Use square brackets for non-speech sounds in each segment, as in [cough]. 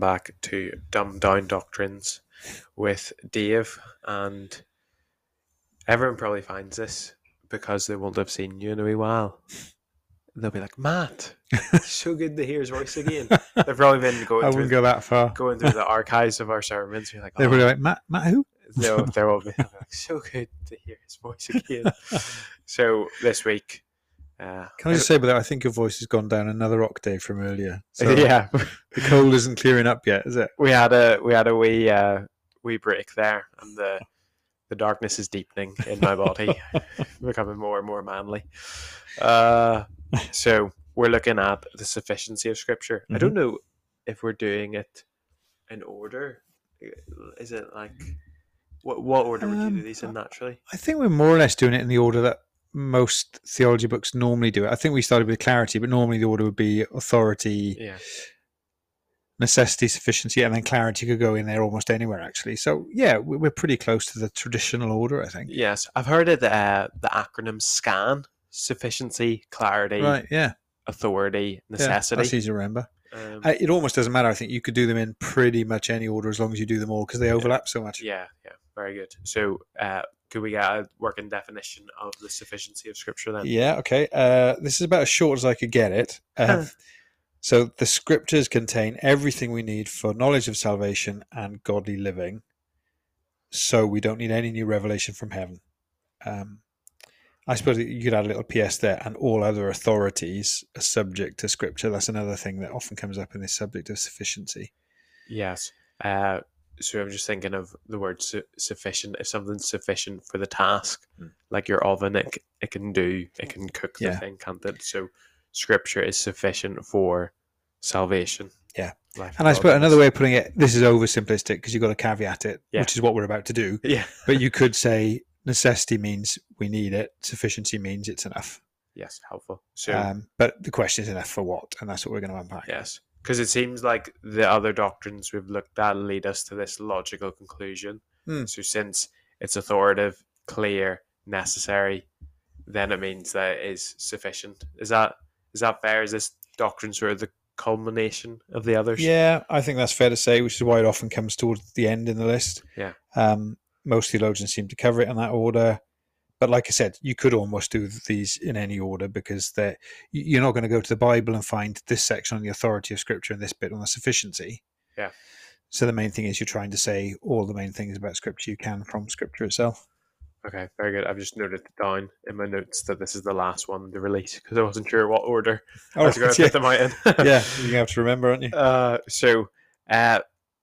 welcome back to Dumb Down Doctrines with Dave. And everyone probably finds this because they won't have seen you in a wee while. They'll be like, Matt, so [laughs] good to hear his voice again. [laughs] They've probably been I going through, wouldn't go that far. going through the archives of our sermons. You're like, They oh, were like, Matt, Matt who? no, there will [laughs] be like, so good to hear his voice again. so this week, uh, Can I just say, but I think your voice has gone down another octave from earlier. So [laughs] yeah, [laughs] the cold isn't clearing up yet, is it? we had a we had a wee uh, wee break there, and the the darkness is deepening in my body, [laughs] becoming more and more manly. Uh, so we're looking at the sufficiency of Scripture. I don't know if we're doing it in order. Is it like what what order would you do Um, these in naturally? I think we're more or less doing it in the order that most theology books normally do it. I think we started with clarity, but normally the order would be authority, Yeah, necessity, sufficiency, and then clarity could go in there almost anywhere, actually. So, yeah, we- we're pretty close to the traditional order, I think. yes, I've heard of the uh, the acronym SCAN: sufficiency, clarity, Right, yeah. authority, yeah necessity. that's easy to remember. um, Uh, It almost doesn't matter. I think you could do them in pretty much any order as long as you do them all because they overlap so much. Yeah, yeah, very good. So, uh, could we get a working definition of the sufficiency of Scripture then? Yeah, okay. Uh, this is about as short as I could get it. Uh, so the scriptures contain everything we need for knowledge of salvation and godly living. So we don't need any new revelation from heaven. Um, I suppose you could add a little PS there, and all other authorities are subject to scripture. That's another thing that often comes up in this subject of sufficiency. Yes. Uh, so I'm just thinking of the word su- sufficient. If something's sufficient for the task, Mm. like your oven, it, it can do, it can cook the Yeah. thing, can't it? So, Scripture is sufficient for salvation. Yeah. Life And I suppose another way of putting it, this is oversimplistic because you've got to caveat it, Yeah. which is what we're about to do. [laughs] Yeah. But you could say necessity means we need it, sufficiency means it's enough. Yes, helpful. So, Um, but the question is enough for what? And that's what we're going to unpack. Yes, because it seems like the other doctrines we've looked at lead us to this logical conclusion. Hmm. So, since it's authoritative, clear, necessary, then it means that it is sufficient. Is that is that fair? Is this doctrine sort of the culmination of the others? Yeah, I think that's fair to say, which is why it often comes towards the end in the list. Yeah. Um, most theologians seem to cover it in that order. But like I said, you could almost do these in any order because you- you're not going to go to the Bible and find this section on the authority of Scripture and this bit on the sufficiency. Yeah. So the main thing is you're trying to say all the main things about Scripture you can from Scripture itself. Okay, very good. I've just noted it down in my notes that this is the last one to release because I wasn't sure what order [laughs] I was going to yeah. put them out in. [laughs] yeah, [laughs] you have to remember, aren't you? Uh, so, uh,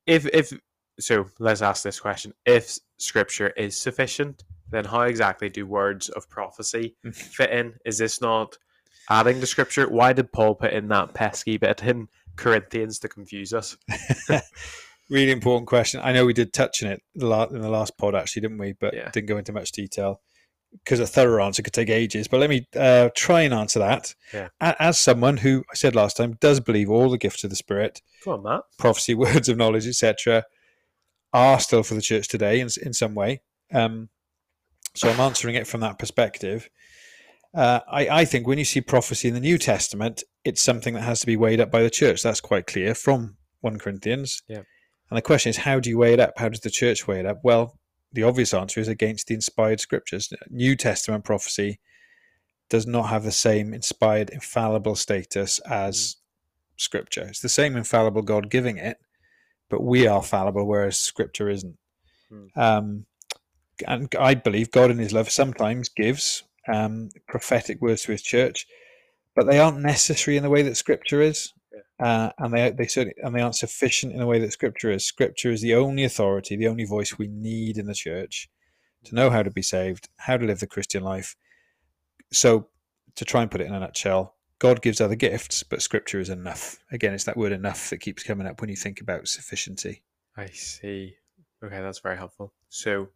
if if so, let's ask this question: If Scripture is sufficient, then how exactly do words of prophecy fit in? Is this not adding to Scripture? Why did Paul put in that pesky bit in Corinthians to confuse us? [laughs] really important question. I know we did touch on it in the last pod, actually, didn't we? But Yeah. didn't go into much detail because a thorough answer could take ages. But let me uh, try and answer that. Yeah. As someone who I said last time does believe all the gifts of the Spirit, Come on, Matt. prophecy, [laughs] words of knowledge, etc., are still for the church today in, in some way. Um, so I'm answering it from that perspective. Uh, I, I think when you see prophecy in the New Testament, it's something that has to be weighed up by the church. That's quite clear from 1 Corinthians. Yeah. And the question is, how do you weigh it up? How does the church weigh it up? Well, the obvious answer is against the inspired scriptures. New Testament prophecy does not have the same inspired, infallible status as scripture. It's the same infallible God giving it, but we are fallible, whereas scripture isn't. Hmm. Um, and I believe God in his love sometimes gives um, prophetic words to his church, but they aren't necessary in the way that scripture is. Uh, and they they certainly and they aren't sufficient in the way that Scripture is. Scripture is the only authority, the only voice we need in the church to know how to be saved, how to live the Christian life. So, to try and put it in a nutshell, God gives other gifts, but Scripture is enough. Again, it's that word "enough" that keeps coming up when you think about sufficiency. I see. Okay, that's very helpful. So,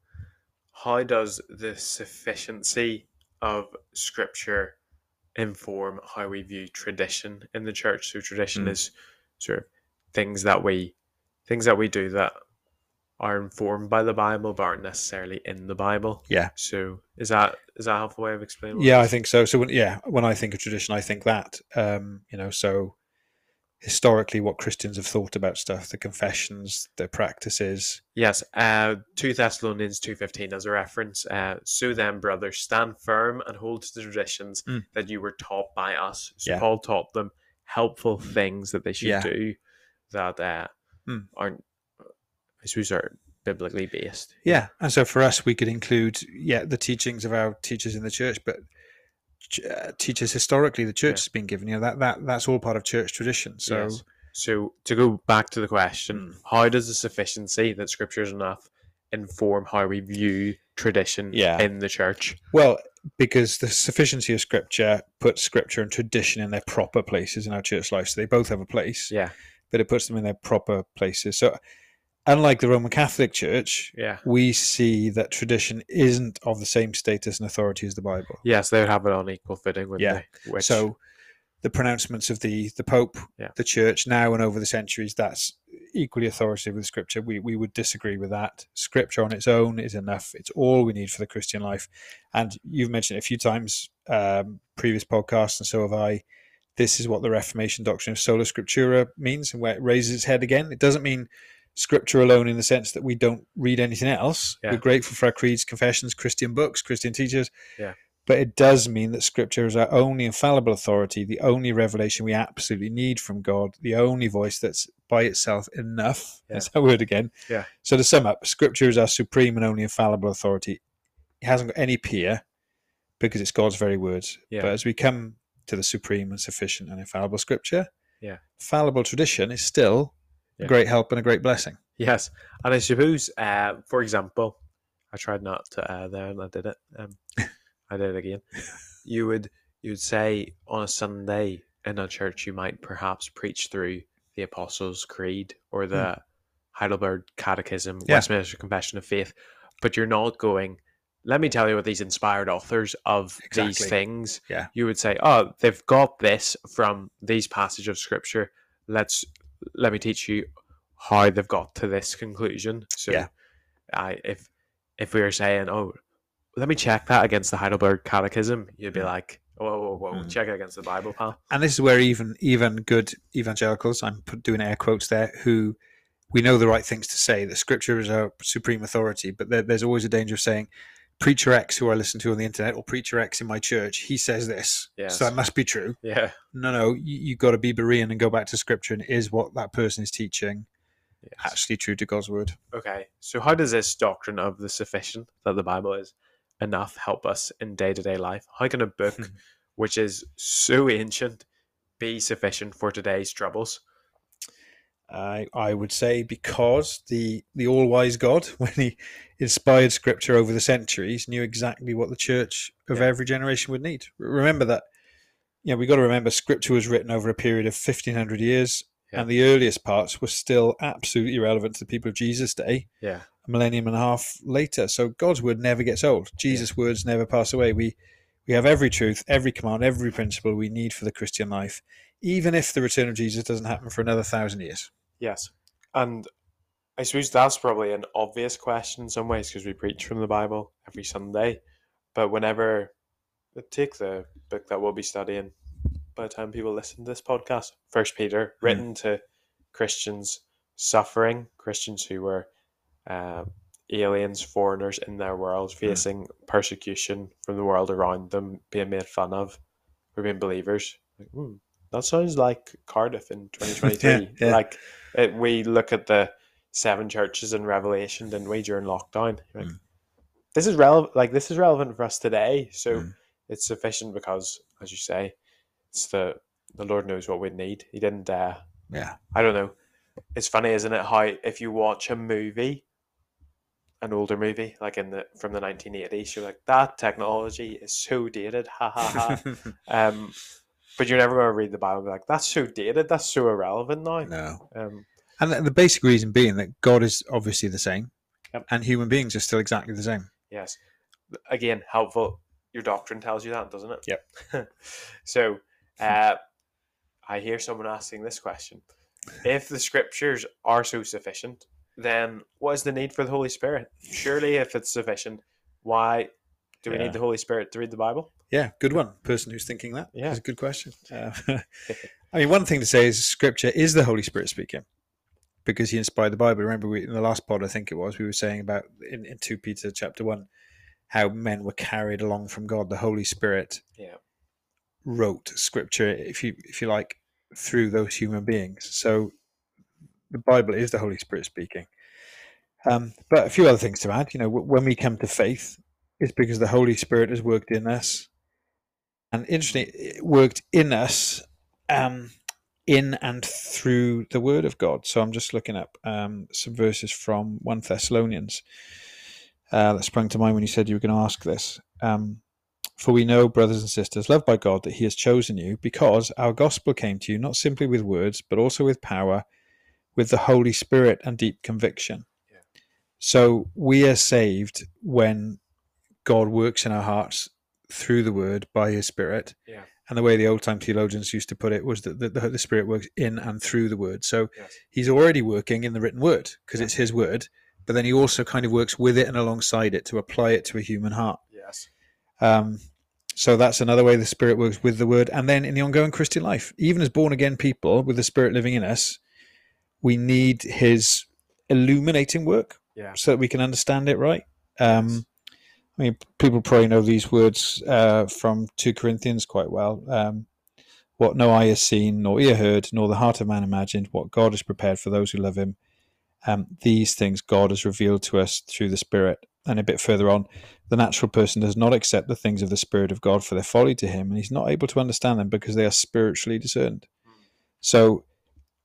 how does the sufficiency of Scripture inform how we view tradition in the church? So, tradition Mm. is sort of things that we things that we do that are informed by the Bible but aren't necessarily in the Bible. Yeah. So, is that is that a helpful way of explaining? Yeah, I think so. So when yeah, when I think of tradition, I think that um, you know, so historically what Christians have thought about stuff, the confessions, their practices. Yes, uh, 2 Thessalonians 2.15 as a reference. Uh, so then, brothers, stand firm and hold to the traditions Mm. that you were taught by us. So Yeah. Paul taught them helpful things that they should Yeah. do that uh, Mm. aren't, I suppose, are biblically based. Yeah, and so for us, we could include yeah the teachings of our teachers in the church, but uh, teachers historically the church Yeah. has been given. You know that that that's all part of church tradition. So Yes. So to go back to the question, Mm. how does the sufficiency that Scripture is enough inform how we view tradition Yeah. in the church? well, because the sufficiency of Scripture puts Scripture and tradition in their proper places in our church life. So they both have a place, Yeah, but it puts them in their proper places. So unlike the Roman Catholic Church, yeah, we see that tradition isn't of the same status and authority as the Bible. yes. They would have it on equal footing, wouldn't Yeah. they? Which, So the pronouncements of the the Pope, Yeah. the Church, now and over the centuries, that's equally authoritative with Scripture. We we would disagree with that. Scripture on its own is enough. It's all we need for the Christian life. And you've mentioned it a few times, um, previous podcasts, and so have I. This is what the Reformation doctrine of sola scriptura means, and where it raises its head again. It doesn't mean Scripture alone in the sense that we don't read anything else. Yeah. We're grateful for our creeds, confessions, Christian books, Christian teachers Yeah. but it does mean that scripture is our only infallible authority, the only revelation we absolutely need from God, the only voice that's by itself enough. Yeah. That's that word again. Yeah. So to sum up, scripture is our supreme and only infallible authority. It hasn't got any peer because it's God's very words. Yeah. But as we come to the supreme and sufficient and infallible scripture, Yeah. fallible tradition is still Yeah. great help and a great blessing. yes, and I suppose, uh, for example, I tried not to uh, there, and I did it. Um, I did it again. You would you would say on a Sunday in a church, you might perhaps preach through the Apostles' Creed or the Heidelberg Catechism. Yeah. Westminster Confession of Faith, but you're not going. Let me tell you what these inspired authors of these things. Yeah. You would say, "Oh, they've got this from these passages of Scripture. Let's let me teach you how they've got to this conclusion." So, Yeah. I if if we were saying, "Oh, let me check that against the Heidelberg Catechism," you'd be Mm. like, "Whoa, whoa, whoa! Mm. Check it against the Bible, pal." and this is where even even good evangelicals i'm doing air quotes there who we know the right things to say that scripture is our supreme authority but there, there's always a danger of saying preacher x who i listen to on the internet or preacher x in my church he says this Yes. so that must be true Yeah, no no you, you got to be berean and go back to scripture and is what that person is teaching yes. actually true to god's word Okay, so how does this doctrine of the sufficient that the Bible is enough help us in day to day life? How can a book [laughs] which is so ancient be sufficient for today's troubles? I I would say because the the all wise God, [laughs] when he inspired Scripture over the centuries, knew exactly what the church of Yeah. every generation would need. Remember that. You know, we got to remember Scripture was written over a period of fifteen hundred years, Yeah. and the earliest parts were still absolutely relevant to the people of Jesus' day, Yeah, a millennium and a half later. So God's word never gets old. Jesus' words never pass away. We we have every truth, every command, every principle we need for the Christian life, even if the return of Jesus doesn't happen for another thousand years. Yes. And I suppose that's probably an obvious question in some ways because we preach from the Bible every Sunday. But whenever, take the book that we'll be studying by the time people listen to this podcast, First Peter, written to Christians suffering, Christians who were uh, aliens, foreigners in their world, facing persecution from the world around them, being made fun of for being believers. Like, hmm, that sounds like Cardiff in 2023. [laughs] Yeah, yeah. Like it, we look at the seven churches in Revelation, didn't we, during lockdown? Like, Mm. This is relevant. Like this is relevant for us today. So Mm. it's sufficient because, as you say, it's the the Lord knows what we need. He didn't. Uh, Yeah. I don't know. It's funny, isn't it? How if you watch a movie, an older movie, like in the from the nineteen eighties, you're like, that technology is so dated. Ha ha ha. [laughs] um, but you're never going to read the Bible and be like, that's so dated. That's so irrelevant now. no. Um, And the- the basic reason being that God is obviously the same, Yep. and human beings are still exactly the same. yes. Again, helpful. Your doctrine tells you that, doesn't it? Yep. [laughs] so, uh, I hear someone asking this question: If the scriptures are so sufficient, then what is the need for the Holy Spirit? Surely, if it's sufficient, why do we Yeah. need the Holy Spirit to read the Bible? Yeah, good one. Person who's thinking that. Yeah. A good question. [laughs] Uh, [laughs] I mean, one thing to say is Scripture is the Holy Spirit speaking, because He inspired the Bible. Remember, we, in the last pod, I think it was, we were saying about in, in two Peter chapter one, how men were carried along from God. The Holy Spirit Yeah. wrote Scripture, if you if you like, through those human beings. So the Bible is the Holy Spirit speaking. Um, but a few other things to add. You know, when we come to faith, it's because the Holy Spirit has worked in us, and interestingly, it worked in us, um, in and through the Word of God. So I'm just looking up um, some verses from one Thessalonians uh, that sprung to mind when you said you were going to ask this. Um, for we know, brothers and sisters, loved by God, that He has chosen you, because our gospel came to you not simply with words, but also with power, with the Holy Spirit and deep conviction. Yeah. So we are saved when God works in our hearts through the Word by His Spirit. Yeah. And the way the old time theologians used to put it was that the, the, the Spirit works in and through the Word. So Yes. He's already working in the written Word because Yeah. it's His Word, but then He also kind of works with it and alongside it to apply it to a human heart. Yes. Um, so that's another way the Spirit works with the Word. And then in the ongoing Christian life, even as born again people with the Spirit living in us, we need His illuminating work Yeah. so that we can understand it right. Um, Yes. I mean, people probably know these words uh, from 2 Corinthians quite well. Um, what no eye has seen, nor ear heard, nor the heart of man imagined, what God has prepared for those who love him. Um, these things God has revealed to us through the Spirit. And a bit further on, the natural person does not accept the things of the Spirit of God for their folly to him, and he's not able to understand them because they are spiritually discerned. So,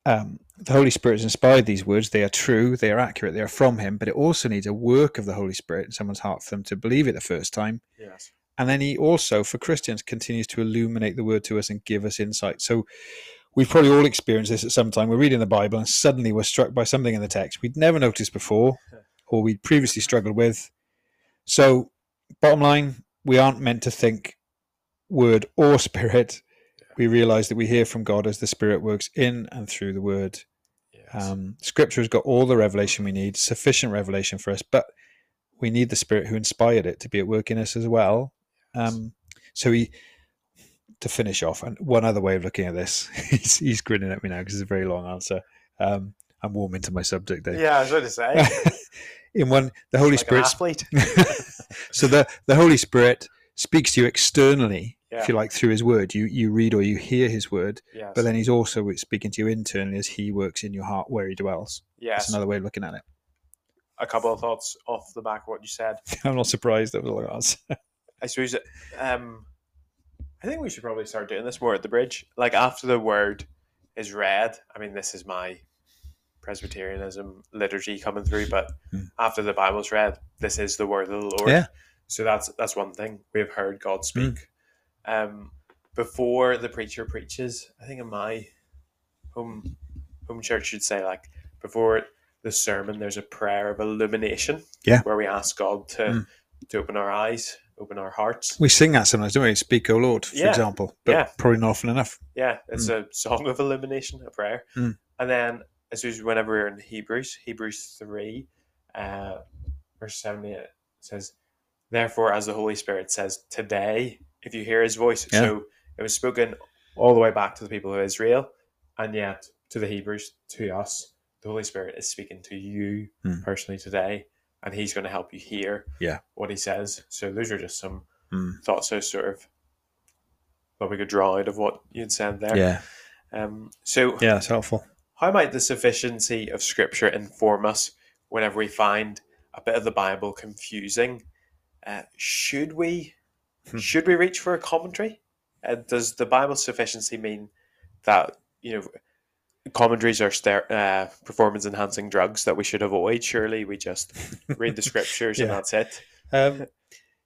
um, the Holy Spirit has inspired these words. They are true, they are accurate, they are from Him, but it also needs a work of the Holy Spirit in someone's heart for them to believe it the first time. Yes. And then He also, for Christians, continues to illuminate the word to us and give us insight. So, we've probably all experienced this at some time. We're reading the Bible and suddenly we're struck by something in the text we'd never noticed before [laughs] or we'd previously struggled with. So, bottom line, we aren't meant to think word or [laughs] spirit. We realize that we hear from God as the Spirit works in and through the word. Yes. Um, scripture has got all the revelation we need, sufficient revelation for us, but we need the Spirit who inspired it to be at work in us as well. Um, so he, to finish off, and one other way of looking at this, [laughs] he's, he's grinning at me now because it's a very long answer. Um, I'm warming to my subject there. yeah, I was going to say. [laughs] in one, the Holy like Spirit. athlete. [laughs] so the the Holy Spirit speaks to you externally, Yeah. if you like, through His Word. You you read or you hear His Word, Yes. but then He's also speaking to you internally as He works in your heart where He dwells. yes. That's another way of looking at it. a couple of thoughts off the back of what you said. [laughs] I'm not surprised that was long [laughs] answer. I suppose that, um, I think we should probably start doing this more at the bridge. Like after the word is read, I mean, this is my Presbyterianism liturgy coming through, but Hmm. after the Bible's read, this is the word of the Lord. Yeah. So that's that's one thing we have heard God speak. Um, before the preacher preaches, I think in my home home church should say like before the sermon, there's a prayer of illumination. Yeah. where we ask God to Hmm. to open our eyes, open our hearts. We sing that sometimes, don't we? Speak, O Lord, for Yeah. example, but Yeah. probably not often enough. Yeah, it's a song of illumination, a prayer. Mm. And then, as soon as whenever we're in Hebrews, Hebrews 3, uh, verse 7 it says, Therefore, as the Holy Spirit says, today, if you hear his voice. Yeah. So it was spoken all the way back to the people of Israel, and yet to the Hebrews, to us, the Holy Spirit is speaking to you Mm. personally today, and he's going to help you hear Yeah. what he says. So those are just some Mm. thoughts so sort of thought we could draw out of what you'd said there. Yeah, Um, so, yeah, it's helpful. how might the sufficiency of Scripture inform us whenever we find a bit of the Bible confusing? Uh, should we. Should we reach for a commentary? Uh, does the Bible sufficiency mean that you know commentaries are ster- uh, performance enhancing drugs that we should avoid? Surely we just [laughs] read the scriptures and that's it. Um,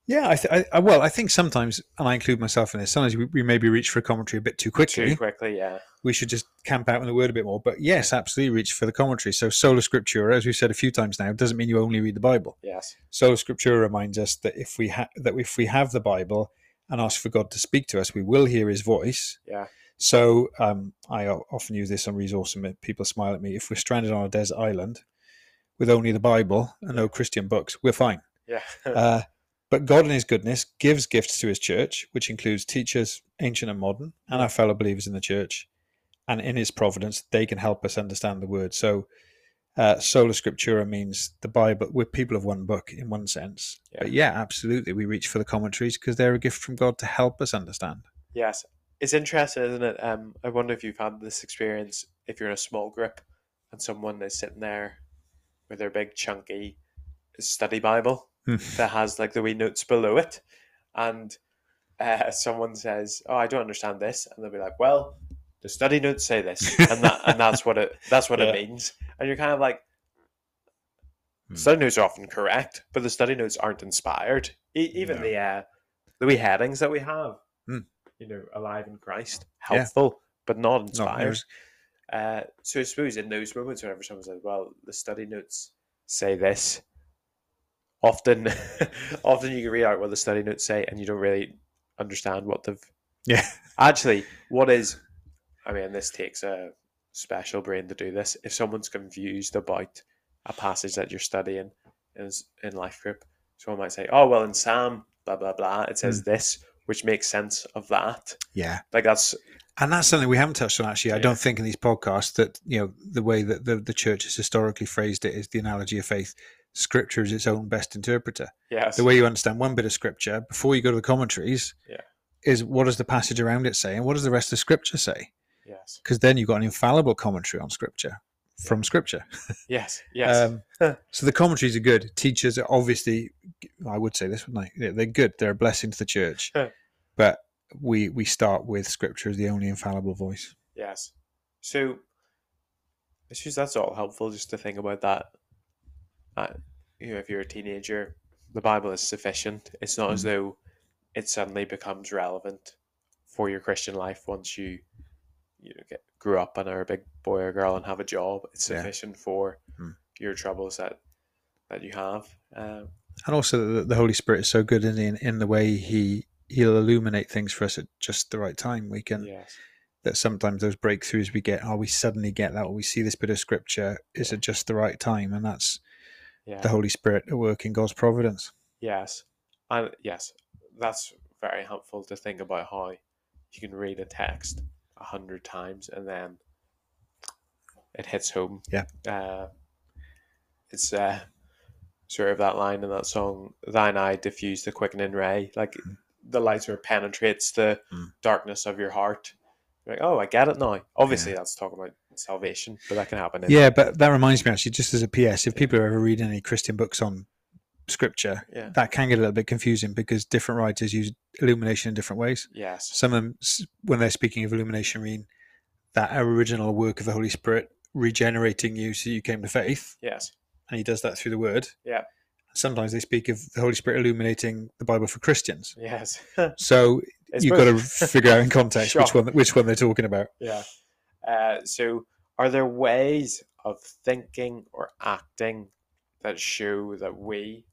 yeah, I, th- I, I well, I think sometimes, and I include myself in this. Sometimes we, we maybe reach for a commentary a bit too quickly. Too quickly, yeah. we should just camp out in the word a bit more. But yes, absolutely reach for the commentary. So sola scriptura, as we've said a few times now, doesn't mean you only read the Bible. Yes. Sola scriptura reminds us that if we ha- that if we have the Bible and ask for God to speak to us, we will hear His voice. Yeah. So um, I often use this on Resource and people smile at me. If we're stranded on a desert island with only the Bible and no Christian books, we're fine. Yeah. [laughs] Uh, but God, in His goodness, gives gifts to His church, which includes teachers, ancient and modern, and our fellow believers in the church. And in His providence, they can help us understand the Word. So, uh, sola scriptura means the Bible. We're people of one book in one sense, Yeah. but yeah, absolutely, we reach for the commentaries because they're a gift from God to help us understand. Yes, it's interesting, isn't it? Um, I wonder if you've had this experience if you're in a small group and someone is sitting there with their big chunky study Bible Hmm. that has like the wee notes below it, and uh, someone says, "Oh, I don't understand this," and they'll be like, "Well, the study notes say this, and that and [laughs] that's what it that's what Yeah. it means," and you're kind of like. Hmm. Study notes are often correct, but the study notes aren't inspired. E- even No. the uh, the wee headings that we have, Hmm. you know, alive in Christ, Yeah. helpful, but not Not inspired. yours. Uh, so I suppose in those moments whenever someone says, "Well, the study notes say this," often, [laughs] often you can read out what the study notes say, and you don't really understand what they've Yeah. actually. What is? I mean, this takes a special brain to do this. If someone's confused about a passage that you're studying in in life group, someone might say, "Oh, well, in Psalm, blah blah blah, it says hmm. this," which makes sense of that. Yeah. Like that's And that's something we haven't touched on actually. I Yeah. don't think in these podcasts that, you know, the way that the, the church has historically phrased it is the analogy of faith. Scripture is its own best interpreter. yes, The way you understand one bit of scripture before you go to the commentaries Yeah. is what does the passage around it say and what does the rest of the scripture say? Yes, Because then you've got an infallible commentary on scripture from scripture. yes, [laughs] yes. Um, so the commentaries are good. Teachers are obviously, I would say this, wouldn't I? They're good. They're a blessing to the church. But we we start with scripture as the only infallible voice. Yes. So, I suppose that's all helpful just to think about that. Uh, you know, if you're a teenager, the Bible is sufficient. It's not as Mm. though it suddenly becomes relevant for your Christian life once you, you know, get grew up and are a big boy or girl and have a job. It's Yeah. sufficient for Mm. your troubles that that you have. Um, And also, the, the Holy Spirit is so good in, in in the way he he'll illuminate things for us at just the right time. We can yes. that sometimes those breakthroughs we get, oh, we suddenly get that, or we see this bit of scripture is at just the right time, and that's Yeah. the Holy Spirit at work in God's providence. Yes, and yes, that's very helpful to think about how you can read a text a hundred times and then it hits home. Yeah. uh, it's uh, sort of that line in that song, "Thine eye diffuse the quickening ray," like Mm. the light sort of penetrates the Mm. darkness of your heart. You're like, oh, I get it now. Obviously, that's talking about salvation, but that can happen. Yeah, but that reminds me actually, just as a PS, if people are ever reading any Christian books on scripture, yeah, that can get a little bit confusing because different writers use illumination in different ways. yes, Some of them, when they're speaking of illumination, mean that original work of the Holy Spirit regenerating you so you came to faith, yes, and he does that through the word. Yeah. Sometimes they speak of the Holy Spirit illuminating the Bible for Christians. yes. [laughs] So It's you've got to [laughs] figure out in context which one which one they're talking about. Yeah. Uh, so, are there ways of thinking or acting that show that we,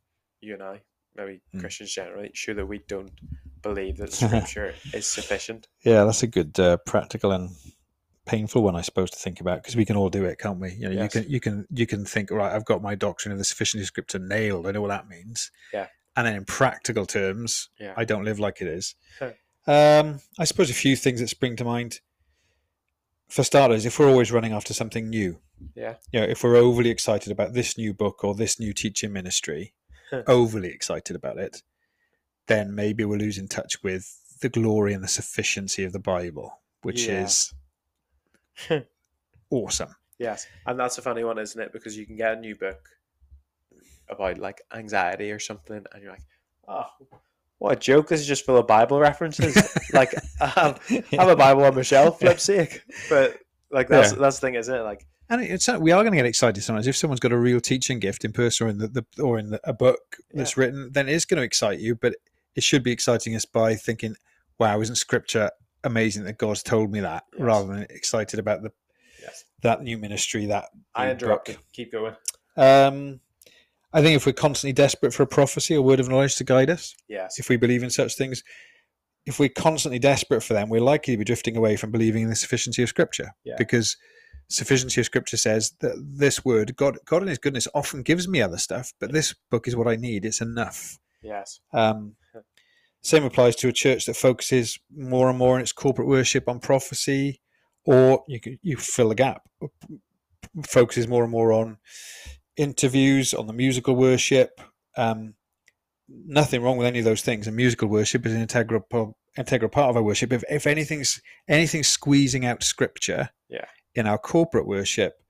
you and I, maybe Hmm. Christians generally, sure that we don't believe that [laughs] Scripture is sufficient? Yeah, that's a good uh, practical and painful one, I suppose, to think about because we can all do it, can't we? You know, Yes. you can you can you can think, right, I've got my doctrine of the sufficiency of Scripture nailed. I know what that means. Yeah. And then in practical terms, Yeah. I don't live like it is. Huh. um, I suppose a few things that spring to mind. For starters, if we're always running after something new, Yeah. you know, if we're overly excited about this new book or this new teaching ministry. [laughs] overly excited about it, then maybe we're losing touch with the glory and the sufficiency of the Bible, which Yeah. is [laughs] awesome. Yes. And that's a funny one, isn't it? Because you can get a new book about like anxiety or something, and you're like, oh, what a joke. This is just full of Bible references. [laughs] like, I have, I have a Bible on my shelf, flip's sake. But like, that's, Yeah. that's the thing, isn't it? Like, And it's we are going to get excited sometimes if someone's got a real teaching gift in person or in the, the or in the, a book that's written, then it is going to excite you. But it should be exciting us by thinking, "Wow, isn't Scripture amazing that God's told me that?" Yes. Rather than excited about the yes. that new ministry, that I interrupted. book. Keep going. Um, I think if we're constantly desperate for a prophecy a word of knowledge to guide us, Yes. if we believe in such things, if we're constantly desperate for them, we're likely to be drifting away from believing in the sufficiency of Scripture. Yeah. Because sufficiency of Scripture says that this word, God, God in His goodness, often gives me other stuff, but this book is what I need. It's enough. Yes. Um, same applies to a church that focuses more and more in its corporate worship on prophecy or you you fill the gap. Focuses more and more on interviews, on the musical worship. Um, nothing wrong with any of those things. And musical worship is an integral part, integral part of our worship. If if anything's anything squeezing out scripture, Yeah. In our corporate worship,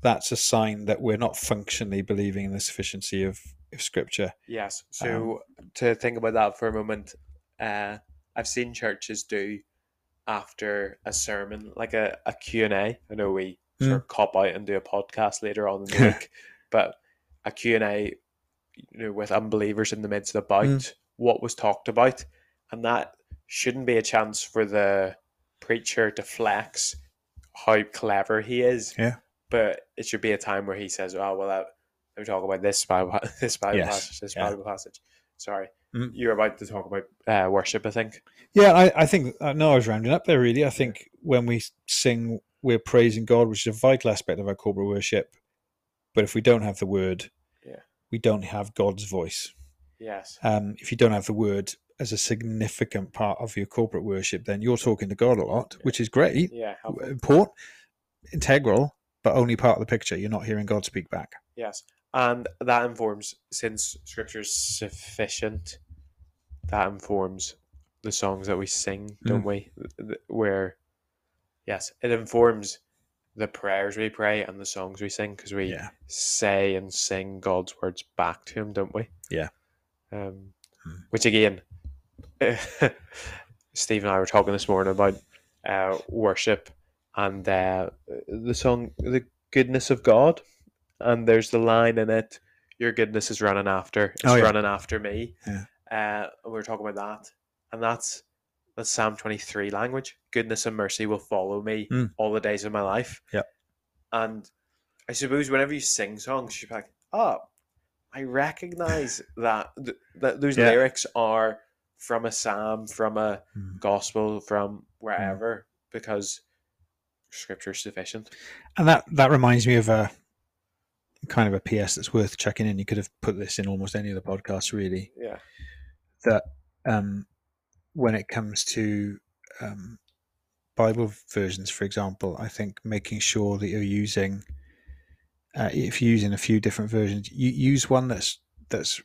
that's a sign that we're not functionally believing in the sufficiency of, of scripture. Yes. So to think about that for a moment, uh, I've seen churches do after a sermon like a, a Q&A. I know we sort of cop out and do a podcast later on in the [laughs] week, but a Q&A you know, with unbelievers in the midst about Mm. what was talked about. And that shouldn't be a chance for the preacher to flex how clever he is. Yeah. But it should be a time where he says, "Oh well, that, let me talk about this Bible, [laughs] this Bible Yes, passage, this yeah. Bible passage." Sorry, Mm. you're about to talk about uh, worship. I think. Yeah, I, I think I know I was rounding up there. Really, I think when we sing, we're praising God, which is a vital aspect of our corporate worship. But if we don't have the word, Yeah. we don't have God's voice. Yes. Um, if you don't have the word as a significant part of your corporate worship, then you're talking to God a lot, which is great, Yeah. helpful. important, integral, but only part of the picture. You're not hearing God speak back. Yes, and that informs since Scripture is sufficient. That informs the songs that we sing, don't we? Th- th- Where, yes, it informs the prayers we pray and the songs we sing because we Yeah. say and sing God's words back to Him, don't we? Yeah. Um, Hmm. which again, [laughs] Steve and I were talking this morning about uh, worship and uh, the song "The Goodness of God," and there's the line in it, "Your goodness is running after, it's Oh, yeah. running after me." Yeah. Uh, and we were talking about that, and that's that's Psalm twenty three language. Goodness and mercy will follow me Mm. all the days of my life. Yep. And I suppose whenever you sing songs, you're like, "Oh, I recognize [laughs] that th- that those Yeah. lyrics are from a psalm, from a Mm. gospel, from wherever, because scripture is sufficient." And that that reminds me of a kind of a PS that's worth checking in. You could have put this in almost any of the podcasts, really. Yeah. That um, when it comes to um, Bible versions, for example, I think making sure that you're using, uh, if you're using a few different versions, you use one that's that's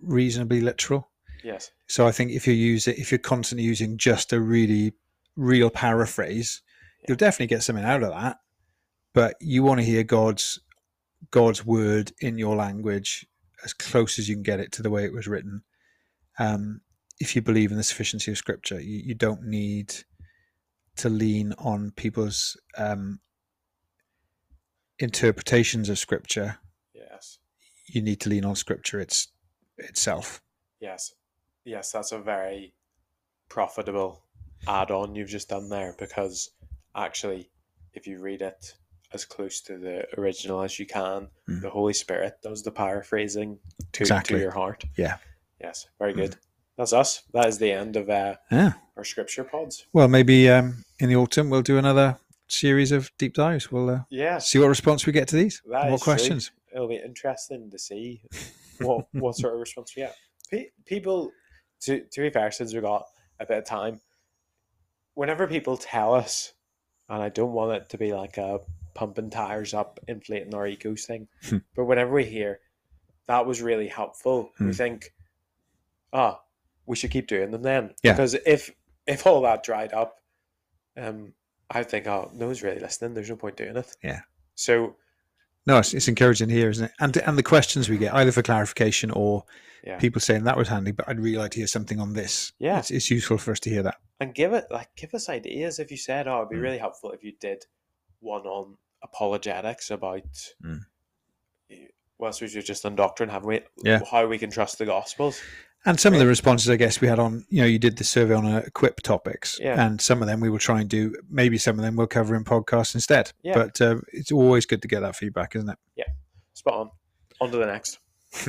reasonably literal. Yes. So I think if you use it, if you're constantly using just a really real paraphrase, you'll definitely get something out of that. But you want to hear God's God's word in your language as close as you can get it to the way it was written. Um, if you believe in the sufficiency of Scripture, you, you don't need to lean on people's um, interpretations of Scripture. Yes. You need to lean on Scripture its itself. Yes. Yes, that's a very profitable add-on you've just done there because actually if you read it as close to the original as you can, Mm. the Holy Spirit does the paraphrasing to, Exactly. to your heart. Yeah. Yes, very Mm. good. That's us. That is the end of uh, Yeah. our scripture pods. Well, maybe um, in the autumn we'll do another series of deep dives. We'll uh, Yes. see what response we get to these. What is true. questions? It'll be interesting to see what what sort of response we get. [laughs] Pe- People, to to be fair, since we got a bit of time, whenever people tell us, and I don't want it to be like a pumping tires up, inflating our egos thing, [laughs] Hmm. but whenever we hear that was really helpful, we Hmm. think, ah, we should keep doing them then, Yeah. because if if all that dried up, um, I think, oh, no one's really listening. There's no point doing it. Yeah. So No, it's, it's encouraging to hear, isn't it? And and the questions we get, either for clarification or Yeah. people saying that was handy, but I'd really like to hear something on this. Yeah. it's, it's useful for us to hear that. and give it like give us ideas if you said oh it'd be Mm. really helpful if you did one on apologetics about Mm. well suppose you're just on doctrine haven't we Yeah. how we can trust the gospels And some of the responses, I guess, we had on, you know, you did the survey on uh, equip topics, Yeah. and some of them we will try and do. Maybe some of them we'll cover in podcasts instead. Yeah. But uh, it's always good to get that feedback, isn't it? Yeah, spot on on to the next [laughs]